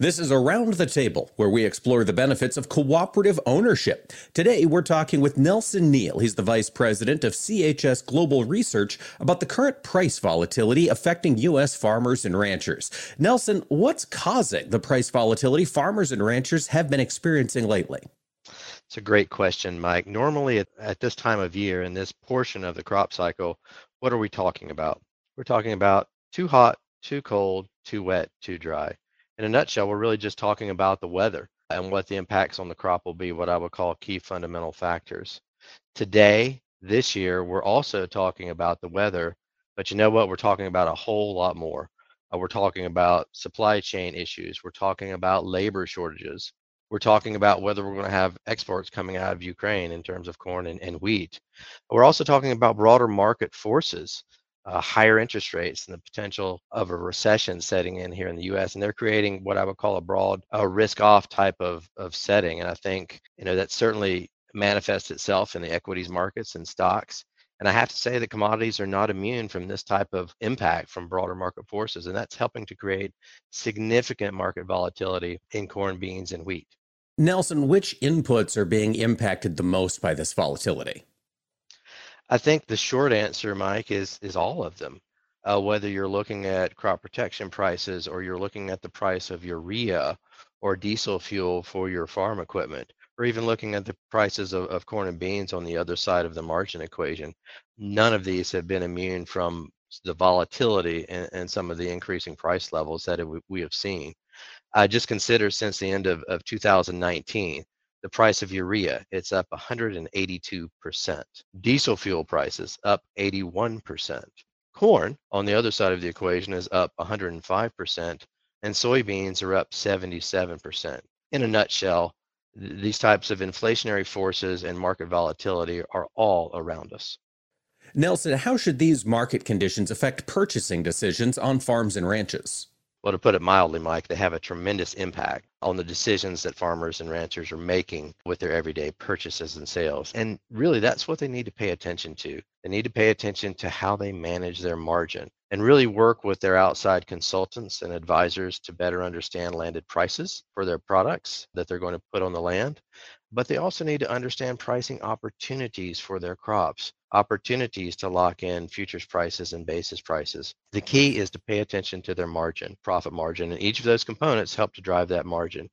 This is Around the Table, where we explore the benefits of cooperative ownership. Today, we're talking with Nelson Neal. He's the Vice President of CHS Global Research about the current price volatility affecting U.S. farmers and ranchers. Nelson, what's causing the price volatility farmers and ranchers have been experiencing lately? It's a great question, Mike. Normally, at, at this time of year, in this portion of the crop cycle, what are we talking about? We're talking about too hot, too cold, too wet, too dry in a nutshell, we're really just talking about the weather and what the impacts on the crop will be, what I would call key fundamental factors. Today, this year, we're also talking about the weather, but you know what? We're talking about a whole lot more. Uh, we're talking about supply chain issues. We're talking about labor shortages. We're talking about whether we're going to have exports coming out of Ukraine in terms of corn and, and wheat. We're also talking about broader market forces uh, higher interest rates and the potential of a recession setting in here in the U.S. And they're creating what I would call a broad a risk-off type of of setting. And I think you know that certainly manifests itself in the equities markets and stocks. And I have to say that commodities are not immune from this type of impact from broader market forces, and that's helping to create significant market volatility in corn, beans, and wheat. Nelson, which inputs are being impacted the most by this volatility? I think the short answer, Mike, is is all of them. Uh, whether you're looking at crop protection prices or you're looking at the price of urea or diesel fuel for your farm equipment, or even looking at the prices of, of corn and beans on the other side of the margin equation, none of these have been immune from the volatility and, and some of the increasing price levels that it, we have seen. I just consider since the end of, of 2019, the price of urea, it's up 182%. Diesel fuel prices up 81%. Corn, on the other side of the equation, is up 105%, and soybeans are up 77%. In a nutshell, these types of inflationary forces and market volatility are all around us. Nelson, how should these market conditions affect purchasing decisions on farms and ranches? Well, to put it mildly, Mike, they have a tremendous impact on the decisions that farmers and ranchers are making with their everyday purchases and sales. And really, that's what they need to pay attention to. They need to pay attention to how they manage their margin and really work with their outside consultants and advisors to better understand landed prices for their products that they're going to put on the land but they also need to understand pricing opportunities for their crops, opportunities to lock in futures prices and basis prices. The key is to pay attention to their margin, profit margin, and each of those components help to drive that margin.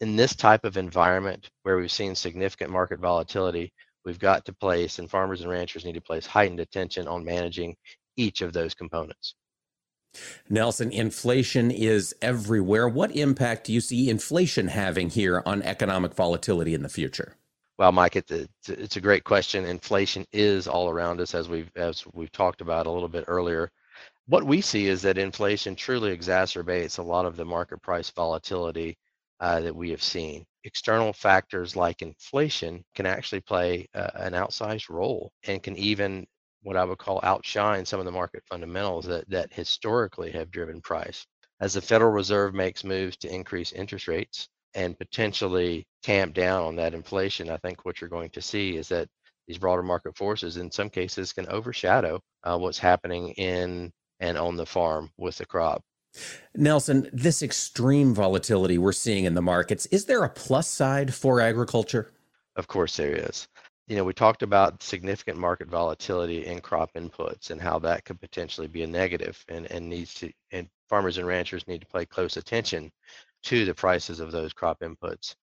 In this type of environment where we've seen significant market volatility, we've got to place, and farmers and ranchers need to place heightened attention on managing each of those components. Nelson, inflation is everywhere. What impact do you see inflation having here on economic volatility in the future? Well, Mike, it's a, it's a great question. Inflation is all around us, as we've as we've talked about a little bit earlier. What we see is that inflation truly exacerbates a lot of the market price volatility uh, that we have seen. External factors like inflation can actually play uh, an outsized role and can even what I would call outshine some of the market fundamentals that, that historically have driven price. As the Federal Reserve makes moves to increase interest rates and potentially tamp down on that inflation, I think what you're going to see is that these broader market forces in some cases can overshadow uh, what's happening in and on the farm with the crop. Nelson, this extreme volatility we're seeing in the markets, is there a plus side for agriculture? Of course, there is you know, we talked about significant market volatility in crop inputs and how that could potentially be a negative and, and needs to and farmers and ranchers need to pay close attention to the prices of those crop inputs.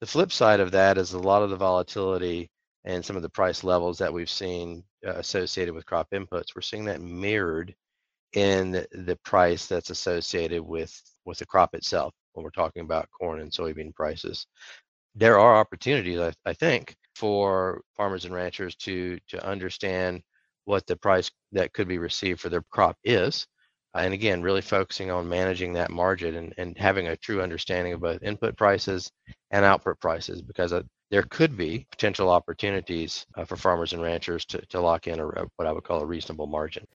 The flip side of that is a lot of the volatility and some of the price levels that we've seen uh, associated with crop inputs, we're seeing that mirrored in the price that's associated with with the crop itself when we're talking about corn and soybean prices. There are opportunities, I, I think, for farmers and ranchers to to understand what the price that could be received for their crop is uh, and again really focusing on managing that margin and, and having a true understanding of both input prices and output prices because uh, there could be potential opportunities uh, for farmers and ranchers to, to lock in a, a, what i would call a reasonable margin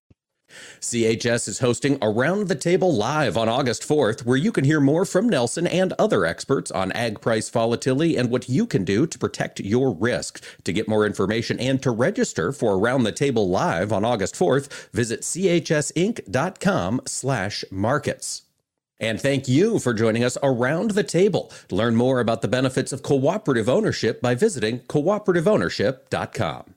CHS is hosting Around the Table Live on August 4th, where you can hear more from Nelson and other experts on ag price volatility and what you can do to protect your risk. To get more information and to register for Around the Table Live on August 4th, visit chsinc.com slash markets. And thank you for joining us around the table. Learn more about the benefits of cooperative ownership by visiting cooperativeownership.com.